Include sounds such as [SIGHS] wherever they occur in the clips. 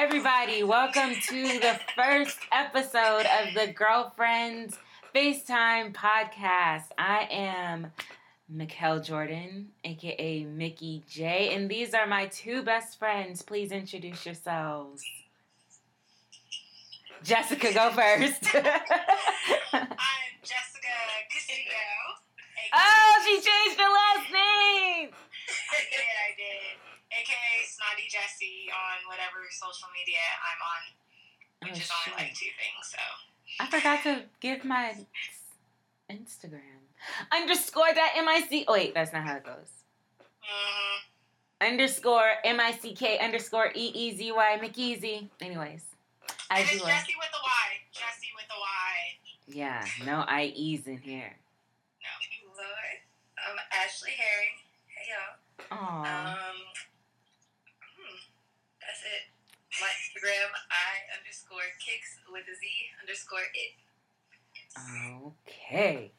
Everybody, welcome to the first episode of the Girlfriends FaceTime podcast. I am Miquel Jordan, aka Mickey J, and these are my two best friends. Please introduce yourselves. Jessica, go first. [LAUGHS] I'm Jessica Castillo. oh, she changed her last name. [LAUGHS] I did, I did. AKA Snotty Jessie on whatever social media I'm on, which Oh, is only shit. like two things, so. I forgot to give my Instagram. Underscore that M I C. Oh, wait, that's not how it goes. hmm Underscore M I C K underscore E E Z Y McEasy. Anyways, I do. you with the Y. Jessie with the Y. Yeah, no I E's in here. No. Lord. I'm Ashley Herring. Hey, y'all. Aww. Um, hmm, that's it. My Instagram, I underscore kicks with a Z underscore it. Okay.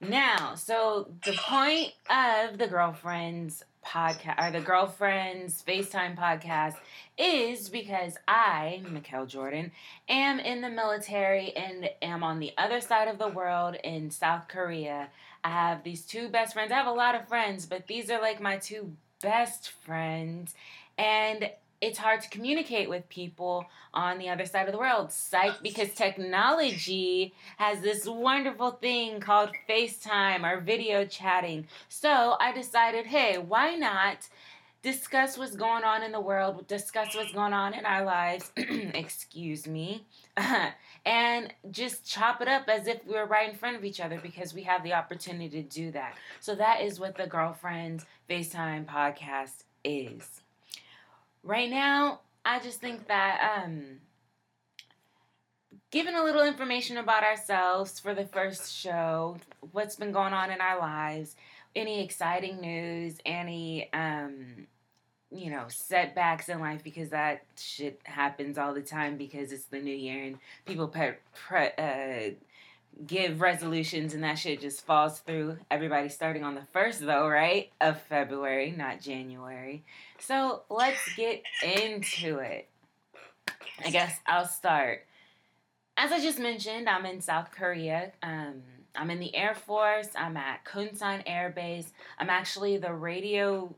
Now, so the point of the girlfriends podcast or the girlfriends FaceTime podcast is because I, Miquel Jordan, am in the military and am on the other side of the world in South Korea. I have these two best friends. I have a lot of friends, but these are like my two best friends. And it's hard to communicate with people on the other side of the world. Psych, because technology has this wonderful thing called FaceTime or video chatting. So I decided, hey, why not discuss what's going on in the world, discuss what's going on in our lives, [CLEARS THROAT] excuse me, [LAUGHS] and just chop it up as if we were right in front of each other because we have the opportunity to do that. So that is what the Girlfriends FaceTime podcast is. Right now, I just think that um giving a little information about ourselves for the first show, what's been going on in our lives, any exciting news, any um you know, setbacks in life because that shit happens all the time because it's the new year and people pre- pre- uh, give resolutions and that shit just falls through. Everybody starting on the first though, right? Of February, not January. So let's get into it. I guess I'll start. As I just mentioned, I'm in South Korea. Um, I'm in the Air Force. I'm at Kunsan Air Base. I'm actually the radio.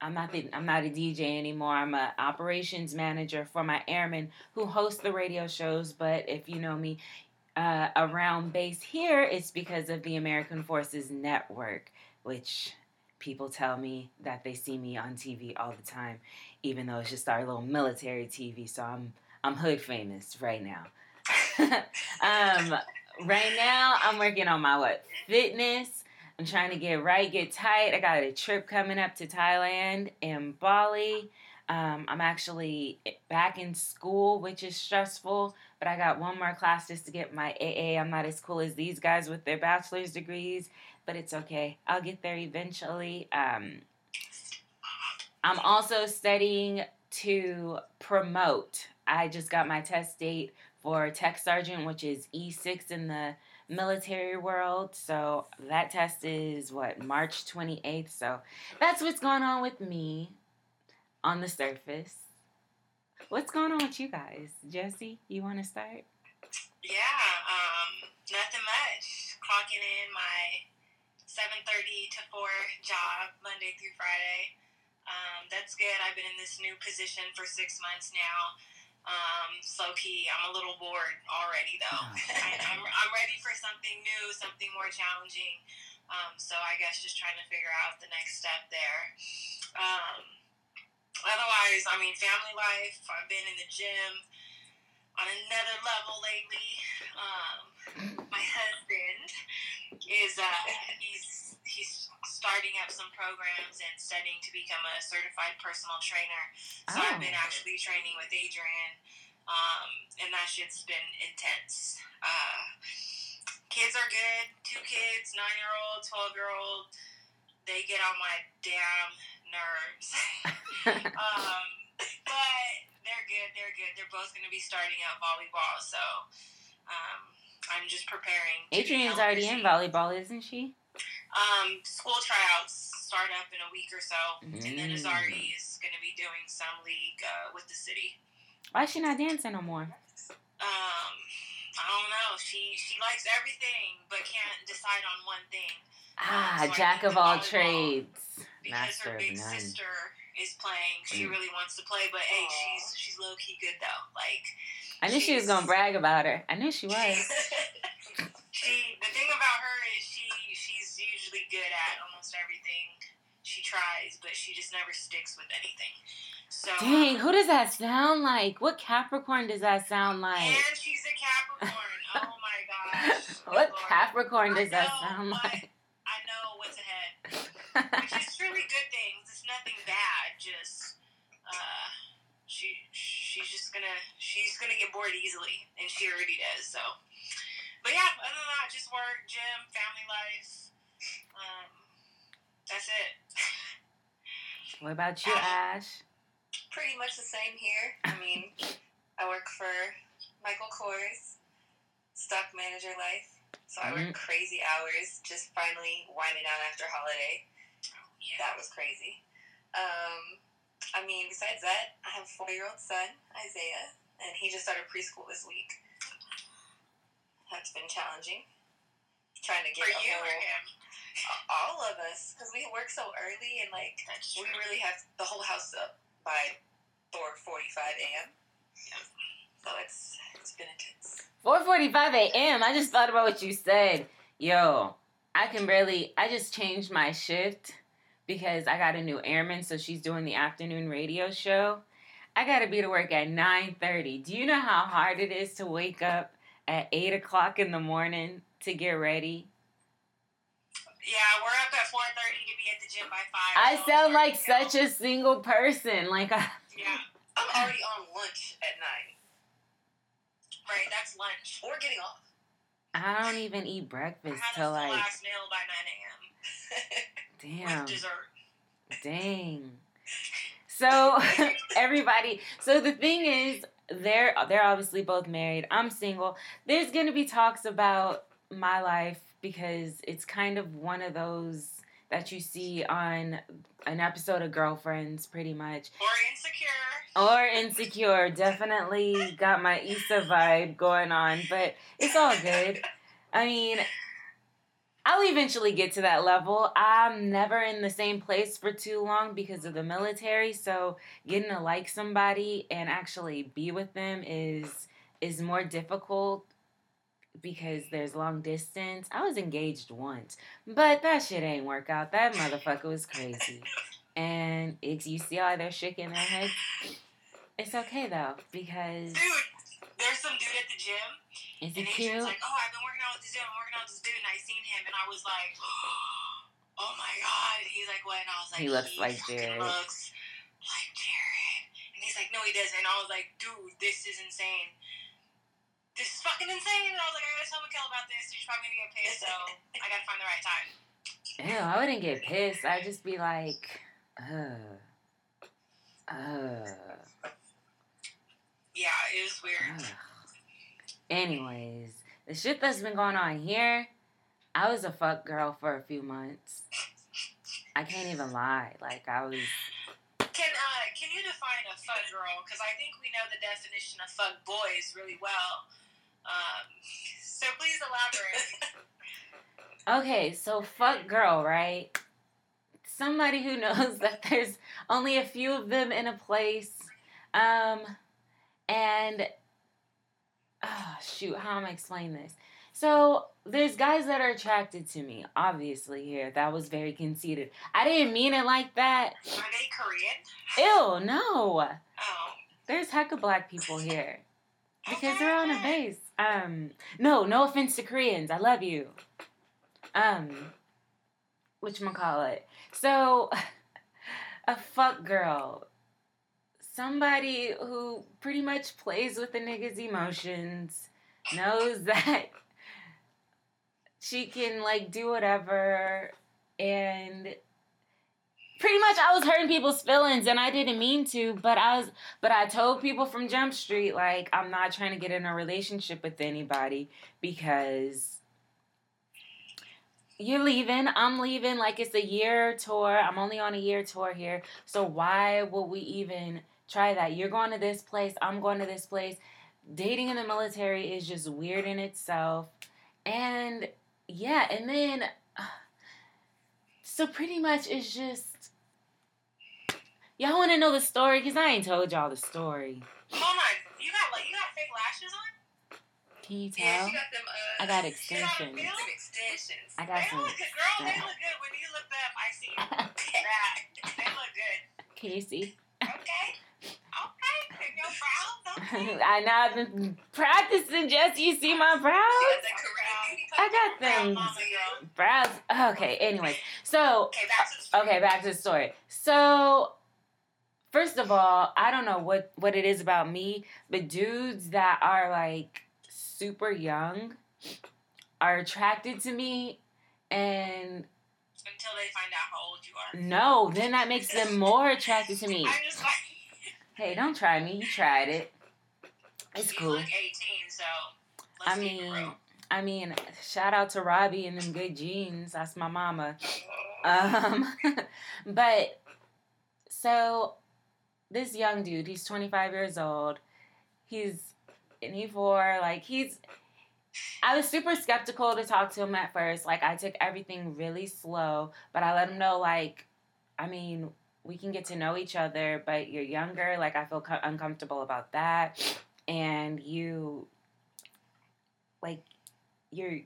I'm not the. I'm not a DJ anymore. I'm a operations manager for my airmen who host the radio shows. But if you know me, uh, around base here, it's because of the American Forces Network, which people tell me that they see me on TV all the time, even though it's just our little military TV. So I'm I'm hood famous right now. [LAUGHS] um, right now, I'm working on my what fitness. I'm trying to get right, get tight. I got a trip coming up to Thailand and Bali. Um, I'm actually back in school, which is stressful, but I got one more class just to get my AA. I'm not as cool as these guys with their bachelor's degrees, but it's okay. I'll get there eventually. Um, I'm also studying to promote. I just got my test date for tech sergeant, which is E6 in the military world. So that test is what, March 28th. So that's what's going on with me on the surface. What's going on with you guys? Jesse, you want to start? Yeah, um, nothing much. Clocking in my 7.30 to 4 job Monday through Friday. Um, that's good. I've been in this new position for six months now. Um, slow key, I'm a little bored already though. I, [LAUGHS] [LAUGHS] I'm, I'm ready for something new, something more challenging. Um, so I guess just trying to figure out the next step there. Um, otherwise, I mean, family life, I've been in the gym on another level lately. Um, my husband is uh, he's he's starting up some programs and studying to become a certified personal trainer. So I've been Oh. actually training with Adrian, um, and that shit's been intense. Uh, kids are good. Two kids, nine year old, twelve year old. They get on my damn nerves. [LAUGHS] um, but they're good. They're good. They're both going to be starting out volleyball, so um, I'm just preparing. Adrian's already in volleyball, isn't she? Um, school tryouts start up in a week or so, and then Mm. Azari is going to be doing some league uh, with the city. Why is she not dancing no more? Um, I don't know. She she likes everything, but can't decide on one thing. Ah, so jack of all trades, Because master her big sister is playing, she Mm. really wants to play. But hey, she's she's low key good though. Like I knew she was gonna brag about her. I knew [LAUGHS] she was. she the thing about her is she she's usually good at almost everything she tries, but she just never sticks with anything. So Dang, who does that sound like? What Capricorn does that sound like? And she's a Capricorn. oh my [LAUGHS] gosh. What Lord. Capricorn I does that sound like? Know what's ahead. [LAUGHS] Which is really good things. It's nothing bad. Just uh, she she's just gonna she's gonna get bored easily, and she already does. So, but yeah, other than that, just work, gym, family life. Um, that's it. what about you, Ash? Pretty much the same here. I mean, I work for Michael Kors, stock manager life. So I work crazy hours, just finally winding down after holiday. Yeah. That was crazy. Um, I mean, besides that, I have a four year old son, Isaiah, and he just started preschool this week. That's been challenging. Trying to get For you or him? all of us, because we work so early and like we really have the whole house up by 4:45 a.m. Yeah. So it's it's been intense. 4:45 a.m. I just thought about what you said. Yo, I can barely. I just changed my shift because I got a new airman, so she's doing the afternoon radio show. I gotta be to work at 9:30. Do you know how hard it is to wake up at eight o'clock in the morning to get ready? Yeah, we're up at four thirty to be at the gym by five. I so sound like such a single person. Like I, Yeah, I'm already on lunch at nine right. That's lunch. or getting off. I don't even eat breakfast till like ass meal by nine a.m. [LAUGHS] damn. with dessert. Dang. [LAUGHS] So [LAUGHS] everybody, so the thing is, they're they're obviously both married. I'm single. There's gonna be talks about my life because it's kind of one of those that you see on an episode of Girlfriends, pretty much, Or insecure. or Insecure. Definitely got my Issa vibe going on, but it's all good. I mean, I'll eventually get to that level. I'm never in the same place for too long because of the military, so getting to like somebody and actually be with them is is more difficult because there's long distance. I was engaged once, but that shit ain't work out. That motherfucker was crazy. And it's you see how they're shaking their heads. It's okay though, because Dude, there's some dude at the gym, is Adrian's cute? like, "Oh, I've been working out with this dude. I'm working out with this dude, and I seen him, and I was like, [GASPS] oh my god." And he's like, "What?" And I was like, He looks like fucking Jared." Looks like Jared." And he's like, "No, he doesn't." And I was like, "Dude, this is insane." This is fucking insane. And I was like, I gotta tell Miquel about this. She's probably gonna get pissed, so I gotta find the right time. Ew, I wouldn't get pissed. I'd just be like, uh, uh, Yeah, it was weird. ugh. Anyways, the shit that's been going on here, I was a fuck girl for a few months. I can't even lie. Like, I was, Can uh can you define a fuck girl? Because I think we know the definition of fuck boys really well. Um, so please elaborate. okay, so fuck girl, right? Somebody who knows [LAUGHS] that there's only a few of them in a place. Um, and, oh, shoot, how am I explaining this? So there's guys that are attracted to me, obviously, here. That was very conceited. I didn't mean it like that. Are they Korean? Ew, no. Oh, There's of black people here. Because okay, they're on a base. Um, no, no offense to Koreans. I love you. Um, which call it? So, [LAUGHS] a fuck girl. Somebody who pretty much plays with the nigga's emotions, knows [LAUGHS] that she can, like, do whatever, and pretty much I was hurting people's feelings and I didn't mean to, but I was but I told people from Jump Street like I'm not trying to get in a relationship with anybody because you're leaving, I'm leaving, like it's a year tour. I'm only on a year tour here. So why would we even try that. You're going to this place, I'm going to this place. Dating in the military is just weird in itself. And yeah, and then [SIGHS] so pretty much it's just y'all want to know the story because I ain't told y'all the story. Hold on, you got like you got fake lashes on? Can you tell? Yeah, she got them. Uh, I got she got extensions. extensions. I got They some. look good, girl. They look good. When you look up, I see [LAUGHS] that. They look good. Can you see? Okay. Okay. No problem. [LAUGHS] I know I've been practicing. Jesse, you see my brows? I got them brows. Okay. Anyways, so Okay, back to the story. Okay, back to the story. So, first of all, I don't know what what it is about me, but dudes that are like super young are attracted to me and Until they find out how old you are. no, then that makes them more attracted to me. [LAUGHS] I'm just like. [LAUGHS] Hey, don't try me. You tried it. It's cool. look 18, so let's I mean. I mean, shout out to Robbie and them good genes. That's my mama. [LAUGHS] Um, but so this young dude, he's 25 years old. He's an E4. Like he's. I was super skeptical to talk to him at first. Like I took everything really slow, but I let him know like, I mean, we can get to know each other, but you're younger. Like I feel co- uncomfortable about that, and you, like, you're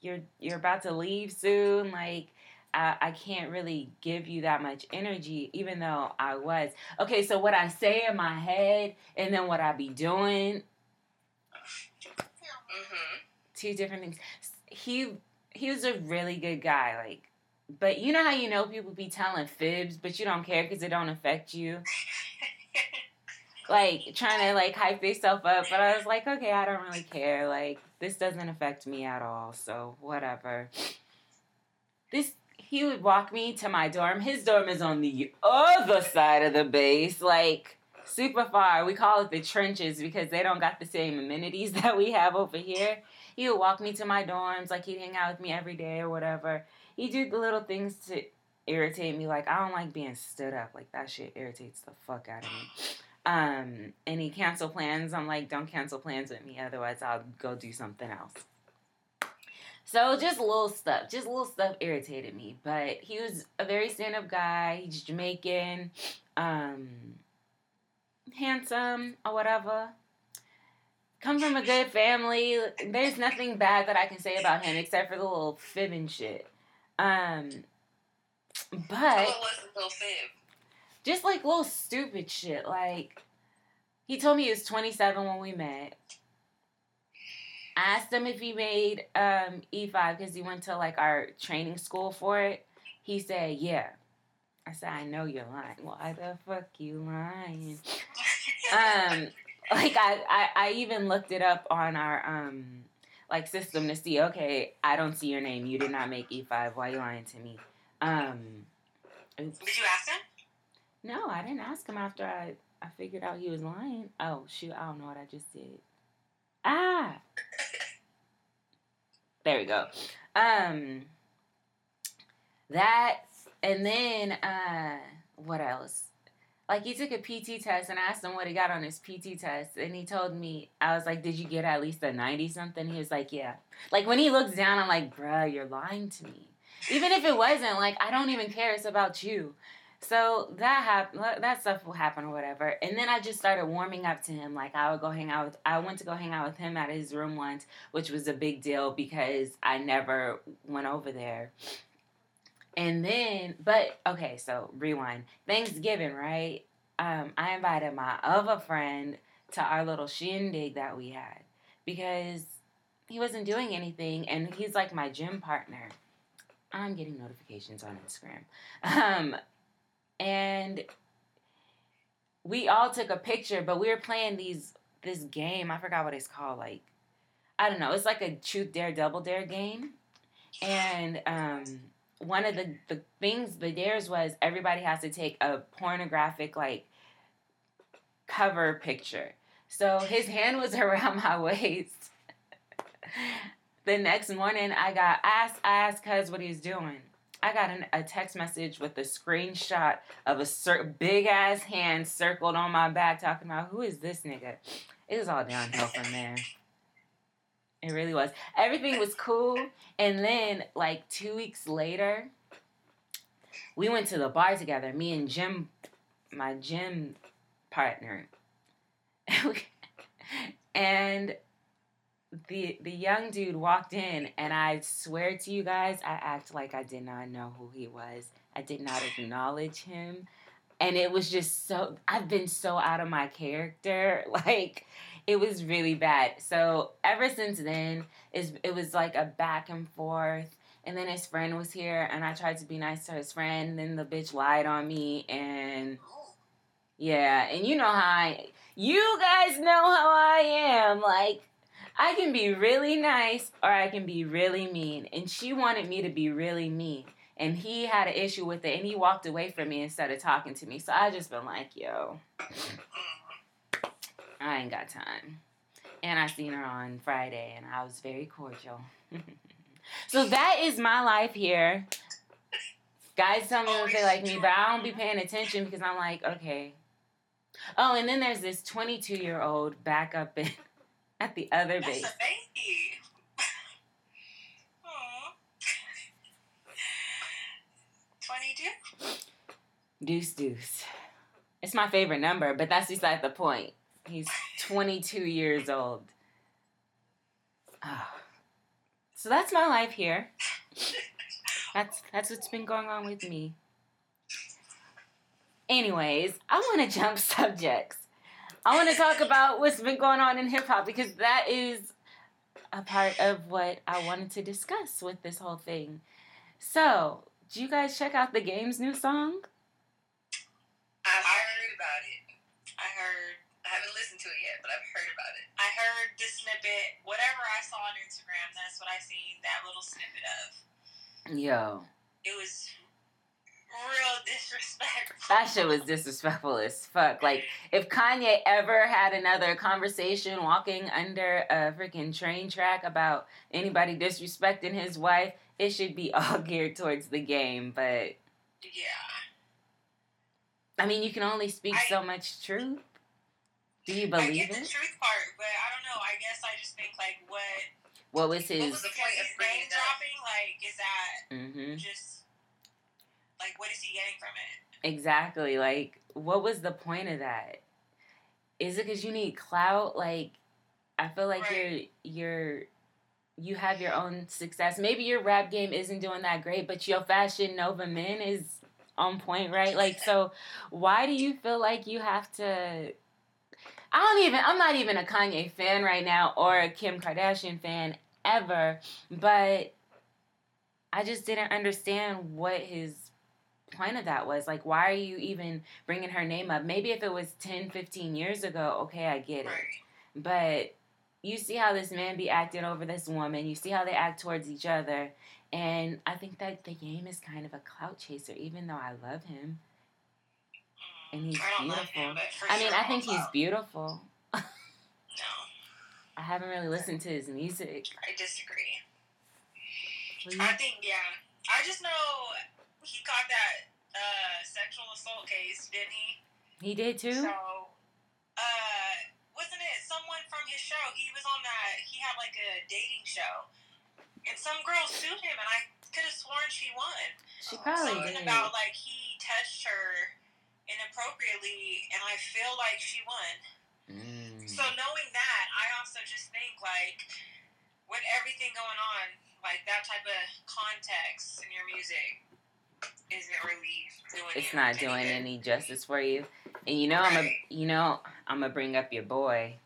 you're you're about to leave soon. Like I, I can't really give you that much energy, even though I was. Okay, so what I say in my head and then what I be doing, Mm-hmm. two different things. He he was a really good guy, like, but you know how you know people be telling fibs, but you don't care because it don't affect you. Like trying to like hype yourself up, but I was like, okay, I don't really care. Like this doesn't affect me at all, so whatever. This he would walk me to my dorm. His dorm is on the other side of the base, like super far. We call it the trenches because they don't got the same amenities [LAUGHS] that we have over here. He would walk me to my dorms, like he'd hang out with me every day or whatever. He'd do the little things to irritate me. Like I don't like being stood up. Like that shit irritates the fuck out of me. Um, and he cancel plans. I'm like, don't cancel plans with me, otherwise I'll go do something else. So just little stuff, just little stuff irritated me. But he was a very stand-up guy. He's Jamaican, um, handsome or whatever. Come from a good family. There's nothing bad that I can say about him except for the little fibbing shit. Um, but what was the little fib? just like little stupid shit. Like he told me he was 27 when we met. I asked him if he made um, E5 because he went to like our training school for it. He said, "Yeah." I said, "I know you're lying. Why the fuck you lying?" um, like I, I, I even looked it up on our um, like system to see. Okay, I don't see your name. You did not make E5. Why are you lying to me? Um, oops. Did you ask him? No, I didn't ask him after I, I figured out he was lying. Oh, shoot, I don't know what I just did. Ah! There we go. Um, that, and then, uh, what else? Like, he took a PT test, and I asked him what he got on his PT test, and he told me, I was like, did you get at least a 90 something? He was like, yeah. Like, when he looks down, I'm like, bruh, you're lying to me. Even if it wasn't, like, I don't even care. It's about you. So that happened. That stuff will happen or whatever. And then I just started warming up to him. Like I would go hang out with. I went to go hang out with him at his room once, which was a big deal because I never went over there. And then, but okay, so rewind. Thanksgiving, right? Um, I invited my other friend to our little shindig that we had because he wasn't doing anything, and he's like my gym partner. I'm getting notifications on Instagram. [LAUGHS] Um, and we all took a picture, but we were playing these this game. I forgot what it's called. Like I don't know. It's like a truth dare double dare game, and um, one of the the things the dares was everybody has to take a pornographic like cover picture. So his hand was [LAUGHS] around my waist. [LAUGHS] the next morning, I got asked I asked cuz what he was doing. I got an, a text message with a screenshot of a cir- big ass hand circled on my back talking about who is this nigga. It was all downhill from there. It really was. Everything was cool. And then, like, two weeks later, we went to the bar together, me and Jim, my gym partner. [LAUGHS] and the the young dude walked in and I swear to you guys, I act like I did not know who he was. I did not acknowledge him. And it was just so I've been so out of my character. [LAUGHS] Like it was really bad. So ever since then, it's, it was like a back and forth. And then his friend was here, and I tried to be nice to his friend. And then the bitch lied on me, and yeah, and you know how I, you guys know how I am. Like, I can be really nice or I can be really mean. And she wanted me to be really mean. And he had an issue with it and he walked away from me instead of talking to me. So I just been like, yo, I ain't got time. And I seen her on Friday and I was very cordial. [LAUGHS] so that is my life here. Guys tell me if they like me, but I don't be paying attention because I'm like, okay. Oh, and then there's this 22 year old back up in, at the other That's base. a baby. 22? Deuce Deuce. It's my favorite number, but that's beside the point. He's 22 years old. Ah. So that's my life here. That's that's what's been going on with me. Anyways, I want to jump [LAUGHS] subjects. I want to talk about what's been going on in hip hop because that is a part of what I wanted to discuss with this whole thing. So, did you guys check out the game's new song? I heard about it. I heard. I haven't listened to it yet, but I've heard about it. I heard the snippet. Whatever I saw on Instagram, that's what I seen that little snippet of. Yo, It was real disrespectful. that shit was disrespectful as fuck. Like, if Kanye ever had another conversation walking under a freaking train track about anybody disrespecting his wife, it should be [LAUGHS] all geared towards the game. But, Yeah. I mean, you can only speak I- so much truth. Do you I believe get the truth part, but I don't know. I guess I just think like what What was What his. was the point of name dropping. Like, is that mm-hmm. just like what is he getting from it? Exactly. Like, what was the point of that? Is it because you need clout? Like, I feel like Right. you're you're you have your own success. Maybe your rap game isn't doing that great, but your Fashion Nova Men is on point, right? Like, so why do you feel like you have to? I don't even. I'm not even a Kanye fan right now or a Kim Kardashian fan ever, but I just didn't understand what his point of that was. Like, why are you even bringing her name up? Maybe if it was 10, 15 years ago, okay, I get it. But you see how this man be acting over this woman. You see how they act towards each other. And I think that the game is kind of a clout chaser, even though I love him. Mm, and he's I don't love beautiful. him, I mean, sure I think he's follow. beautiful. [LAUGHS] No, I haven't really listened to his music. I disagree. I think yeah. I just know he caught that uh, sexual assault case, didn't he? he did too? So, uh, wasn't it someone from his show? He was on that. He had like a dating show, and some girl sued him, and I could have sworn she won. She probably Something did. about like he touched her inappropriately, and I feel like she won. Mm. So knowing that, I also just think like with everything going on, like that type of context in your music isn't really doing. it's you not doing good. any justice for you. And you know I'm a Right. you know I'm gonna bring up your boy.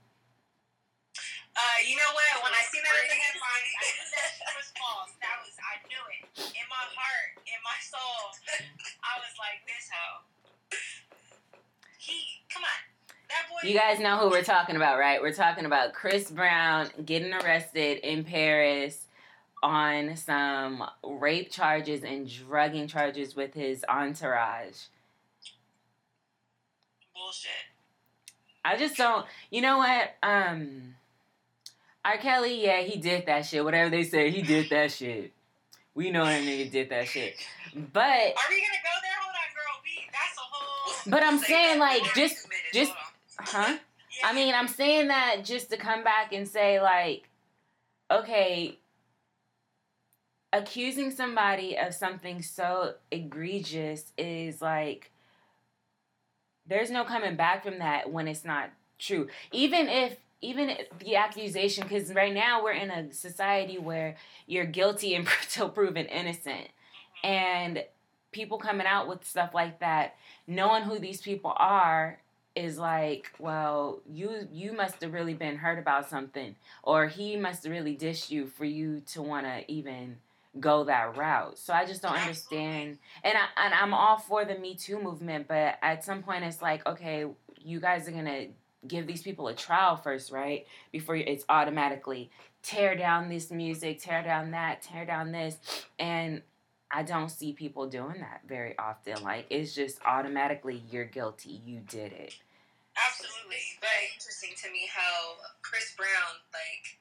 Uh, you know what? When I seen that in the headlines, I knew that shit was [LAUGHS] false. That was, I knew it. In my heart, in my soul, I was like, this hoe. He, come on. That boy. You guys know who we're talking about, right? We're talking about Chris Brown getting arrested in Paris on some rape charges and drugging charges with his entourage. Bullshit. I just don't. You know what? Um, R. Kelly, yeah, he did that shit. Whatever they say, he did that shit. We know that nigga did that shit. But Are we gonna go there? Hold on, girl. We that's a whole. But I'm saying, like, just- just- huh? Yeah. I mean, I'm saying that just to come back and say, like, okay, accusing somebody of something so egregious is like, there's no coming back from that when it's not true. Even if, even if the accusation, because right now we're in a society where you're guilty [LAUGHS] until proven innocent. Mm-hmm. And people coming out with stuff like that, knowing who these people are, is like, well, you you must have really been hurt about something, or he must have really dished you for you to want to even go that route. So I just don't understand. And I and I'm all for the Me Too movement, but at some point it's like, okay, you guys are gonna give these people a trial first, right? Before it's automatically tear down this music, tear down that, tear down this, and I don't see people doing that very often. Like it's just automatically you're guilty, you did it. Absolutely. Very interesting to me how Chris Brown, like,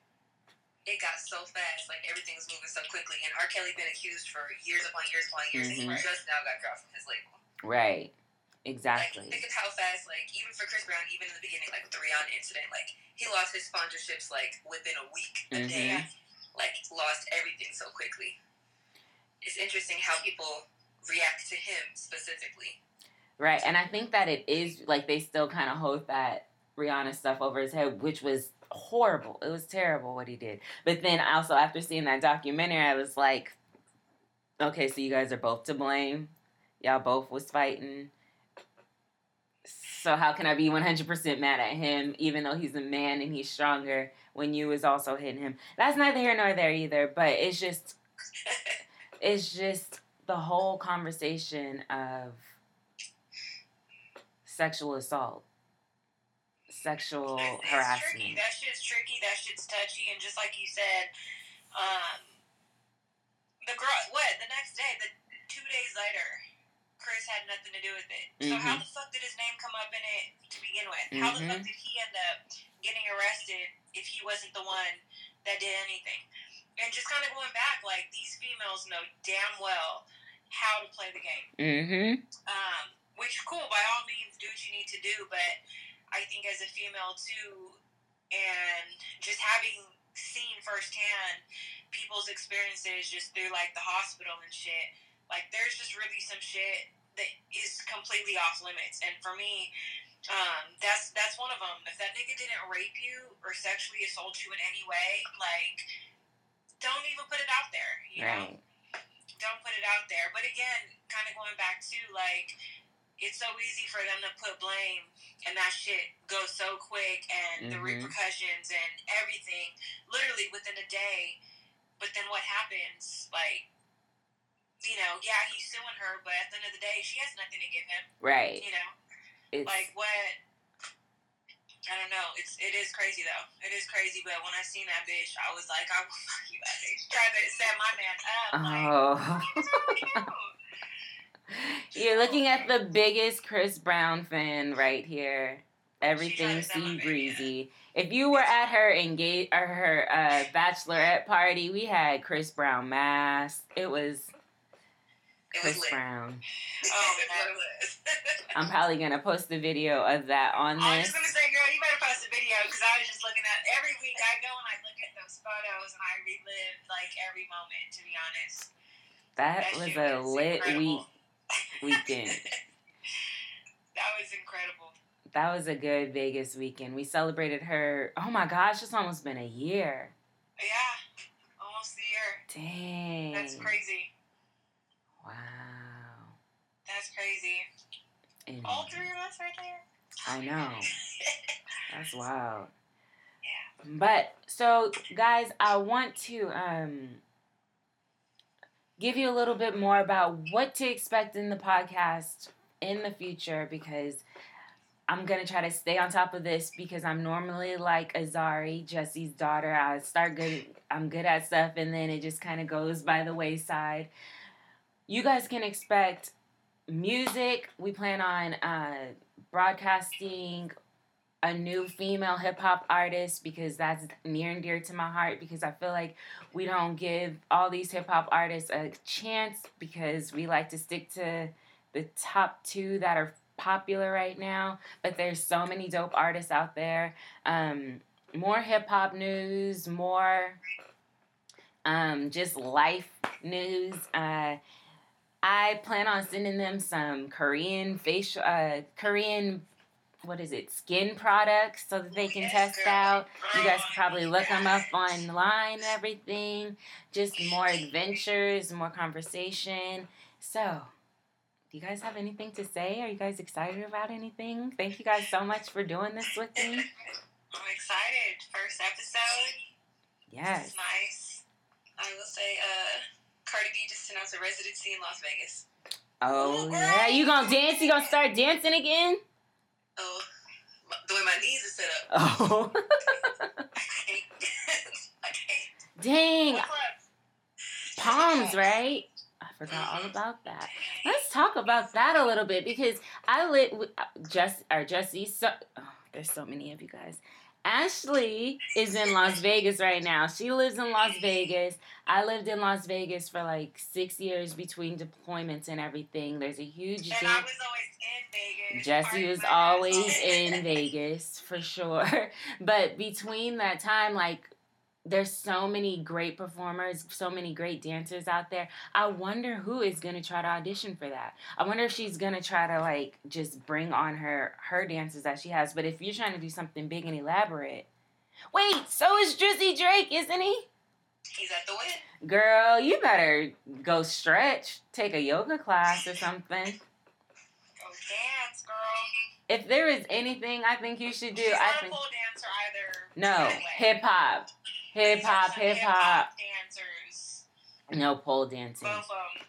it got so fast. Like, everything's moving so quickly. And R. Kelly been accused for years upon years upon years. And Mhm. he just now got dropped from his label. Right. Like, Exactly. think of how fast, like, even for Chris Brown, even in the beginning, like, with the Rihanna incident, like, he lost his sponsorships, like, within a week, a day. Mhm. Like, lost everything so quickly. It's interesting how people react to him specifically. Right. And I think that it is like they still kind of hold that Rihanna stuff over his head, which was horrible. It was terrible what he did. But then also after seeing that documentary, I was like, okay, so you guys are both to blame. Y'all both was fighting. So how can I be 100% mad at him even though he's a man and he's stronger when you was also hitting him? That's neither here nor there either, but it's just it's just the whole conversation of sexual assault, sexual It's- it's tricky. harassment. That shit's tricky. That shit's touchy. And just like you said, um, the girl, what, the next day, the two days later, Chris had nothing to do with it. So how Mhm. the fuck did his name come up in it to begin with? How the fuck did he end up getting arrested if he wasn't the one that did anything? And just kind of going back, like these females know damn well how to play the game. Mm-hmm. Um, which cool, by all means, do what you need to do. But I think as a female too, and just having seen firsthand people's experiences just through like the hospital and shit, like there's just really some shit that is completely off limits. And for me, um, that's that's one of them. If that nigga didn't rape you or sexually assault you in any way, like don't even put it out there. You know Right. don't put it out there. But again, kind of going back to like, it's so easy for them to put blame, and that shit goes so quick, and the Mhm. repercussions and everything, literally within a day. But then what happens? Like, you know, yeah, he's suing her, but at the end of the day, she has nothing to give him. Right. You know, It's like what? I don't know. It's it is crazy though. It is crazy. But when I seen that bitch, I was like, I will [LAUGHS] fuck you, that bitch. Tried to set my man up. Like, oh. You're looking at the biggest Chris Brown fan right here. Everything She's trying to sea breezy. If you were at her engage or her uh, bachelorette party, we had Chris Brown mask. It was It Chris [LAUGHS] was. Brown. Oh. I'm probably gonna post a video of that on this. I was just gonna say, girl, you better post a video because I was just looking at every week I go and I look at those photos and I relive like every moment. To be honest, That That was a lit incredible. week weekend. [LAUGHS] that was incredible. That was a good Vegas weekend. We celebrated her. Oh my gosh, it's almost been a year. Yeah, almost a year. Dang. That's crazy. Wow. That's crazy. And All three of us right there. I know. [LAUGHS] That's wild. Yeah. But so guys, I want to um give you a little bit more about what to expect in the podcast in the future because I'm gonna try to stay on top of this because I'm normally like Azari, Jesse's daughter. I start good I'm good at stuff and then it just kind of goes by the wayside. You guys can expect music. We plan on uh broadcasting a new female hip hop artist because that's near and dear to my heart because I feel like we don't give all these hip hop artists a chance because we like to stick to the top two that are popular right now. But there's so many dope artists out there. Um, more hip hop news, more um, just life news. Uh, I plan on sending them some Korean facial, uh, Korean, what is it, skin products so that they can test out. You guys can probably look them up online and everything. Just more adventures, more conversation. So, do you guys have anything to say? Are you guys excited about anything? Thank you guys so much for doing this with me. I'm excited. First episode. Yes. It's nice. I will say, uh, Cardi B just announced a residency in Las Vegas. Oh yeah, you gonna dance? You gonna start dancing again? My- knees are set up. Oh, [LAUGHS] dang! Palms, right? I forgot all about that. Let's talk about that a little bit because I lit with uh, Jess or Jesse. So oh, there's so many of you guys. Ashley is in Las Vegas right now. She lives in Las Vegas. I lived in Las Vegas for like six years between deployments and everything. There's a huge And I was always in Vegas. Jesse was always in Vegas for sure. [LAUGHS] But between that time, like, there's so many great performers, so many great dancers out there. I wonder who is gonna try to audition for that. I wonder if she's gonna try to like just bring on her her dances that she has. But if you're trying to do something big and elaborate, wait, so is Drizzy Drake, isn't he? He's at the Wynn. Girl, you better go stretch, take a yoga class or something. Go dance, girl. If there is anything I think you should do, She's I think a pole dancer either. no hip hop, hip hop, hip hop. dancers. No pole dancing. Both of them.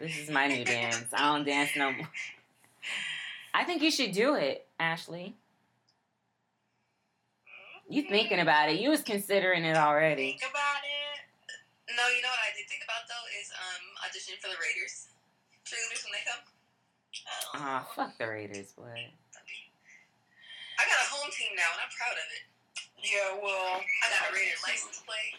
This is my new dance. I don't dance no more. I think you should do it, Ashley. You thinking about it? You was considering it already. Think about it. No, you know what I did think about though is um audition for the Raiders cheerleaders when they come. Oh. Ah, fuck the Raiders, boy. I got a home team now and I'm proud of it. Yeah, well. I got a Raider license plate.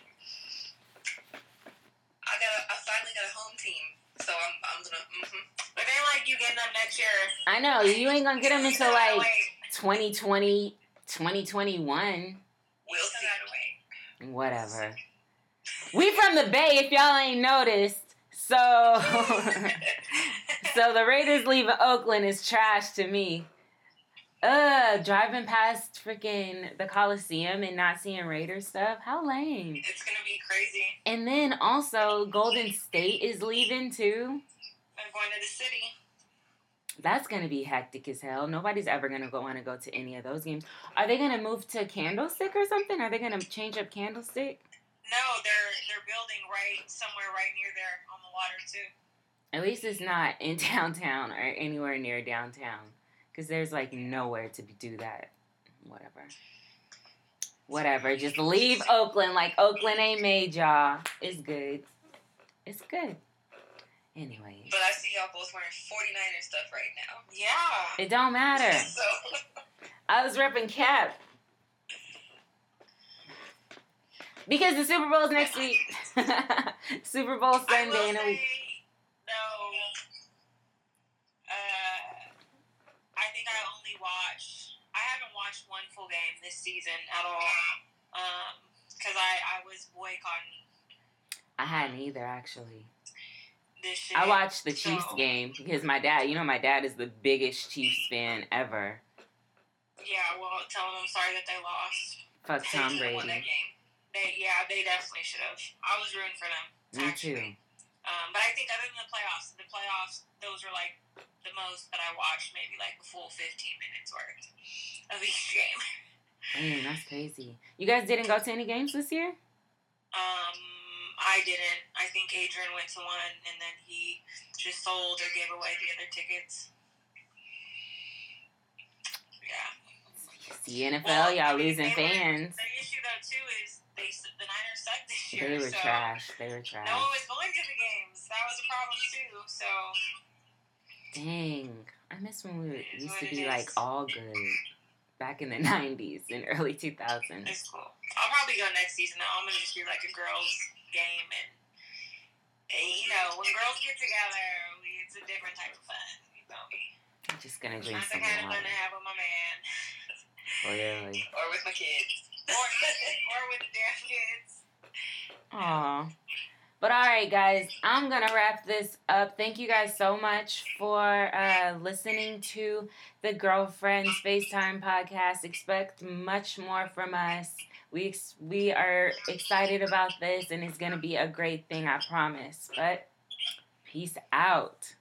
I got. A, I finally got a home team, so I'm. I'm gonna. Mm-hmm. But they like you getting them next year. I know you ain't gonna get them until like wait. 2020, 2021, We'll see. whatever. We from the Bay, if y'all ain't noticed. So, [LAUGHS] so the Raiders leaving Oakland is trash to me. Uh, driving past freaking the Coliseum and not seeing Raiders stuff. How lame. It's gonna be crazy. And then also Golden State is leaving too. I'm going to the city. That's gonna be hectic as hell. Nobody's ever gonna go want to go to any of those games. Are they gonna move to Candlestick or something? Are they gonna change up Candlestick? No, they're they're building right somewhere right near there on the water too. At least it's not in [LAUGHS] downtown or anywhere near downtown, because there's like nowhere to do that. Whatever. Whatever. Just leave Oakland like Oakland ain't made y'all. It's good. It's good. Anyway. But I see y'all both wearing 49er stuff right now. Yeah. it don't matter. [LAUGHS] So I was repping Cap. Because the Super Bowl's next week. [LAUGHS] Super Bowl Sunday in a say, week. no. Uh, I think I only watched. I haven't watched one full game this season at all. Um, because I I was boycotting I hadn't either, actually. this shit. I watched the Chiefs so- game because my dad, you know, my dad is the biggest Chiefs fan ever. Yeah, well, tell them I'm sorry that they lost. Fuck they Tom should've won that Brady. game. They yeah, they definitely should have. I was rooting for them. Me too. Um, but I think other than the playoffs, the playoffs, those were like the most that I watched, maybe like a full 15 minutes worth of each [LAUGHS] game. Damn, that's crazy. You guys didn't go to any games this year? Um, I didn't. I think Adrian went to one, and then he just sold or gave away the other tickets. Yeah. See, NFL, Well, y'all I mean, losing they were- fans. The issue though too is they the Niners sucked this year. They were so trash. They were trash. No one was going to the games. That was a problem too. So Dang. I miss when we is used to be like all good back in the [LAUGHS] '90s and early 2000s. It's cool. I'll probably go next season. though. I'm gonna just be like a girls' game, and, and you know, when girls get together, we, it's a different type of fun. You know me. I'm just gonna drink Not the some kind of fun. I have with my man, Clearly. [LAUGHS] Or with my kids. [LAUGHS] or or with the damn kids. Aw. But all right, guys, I'm gonna wrap this up. Thank you guys so much for uh, listening to the Girlfriends FaceTime podcast. Expect much more from us. We we are excited about this, and it's gonna be a great thing. I promise. But peace out.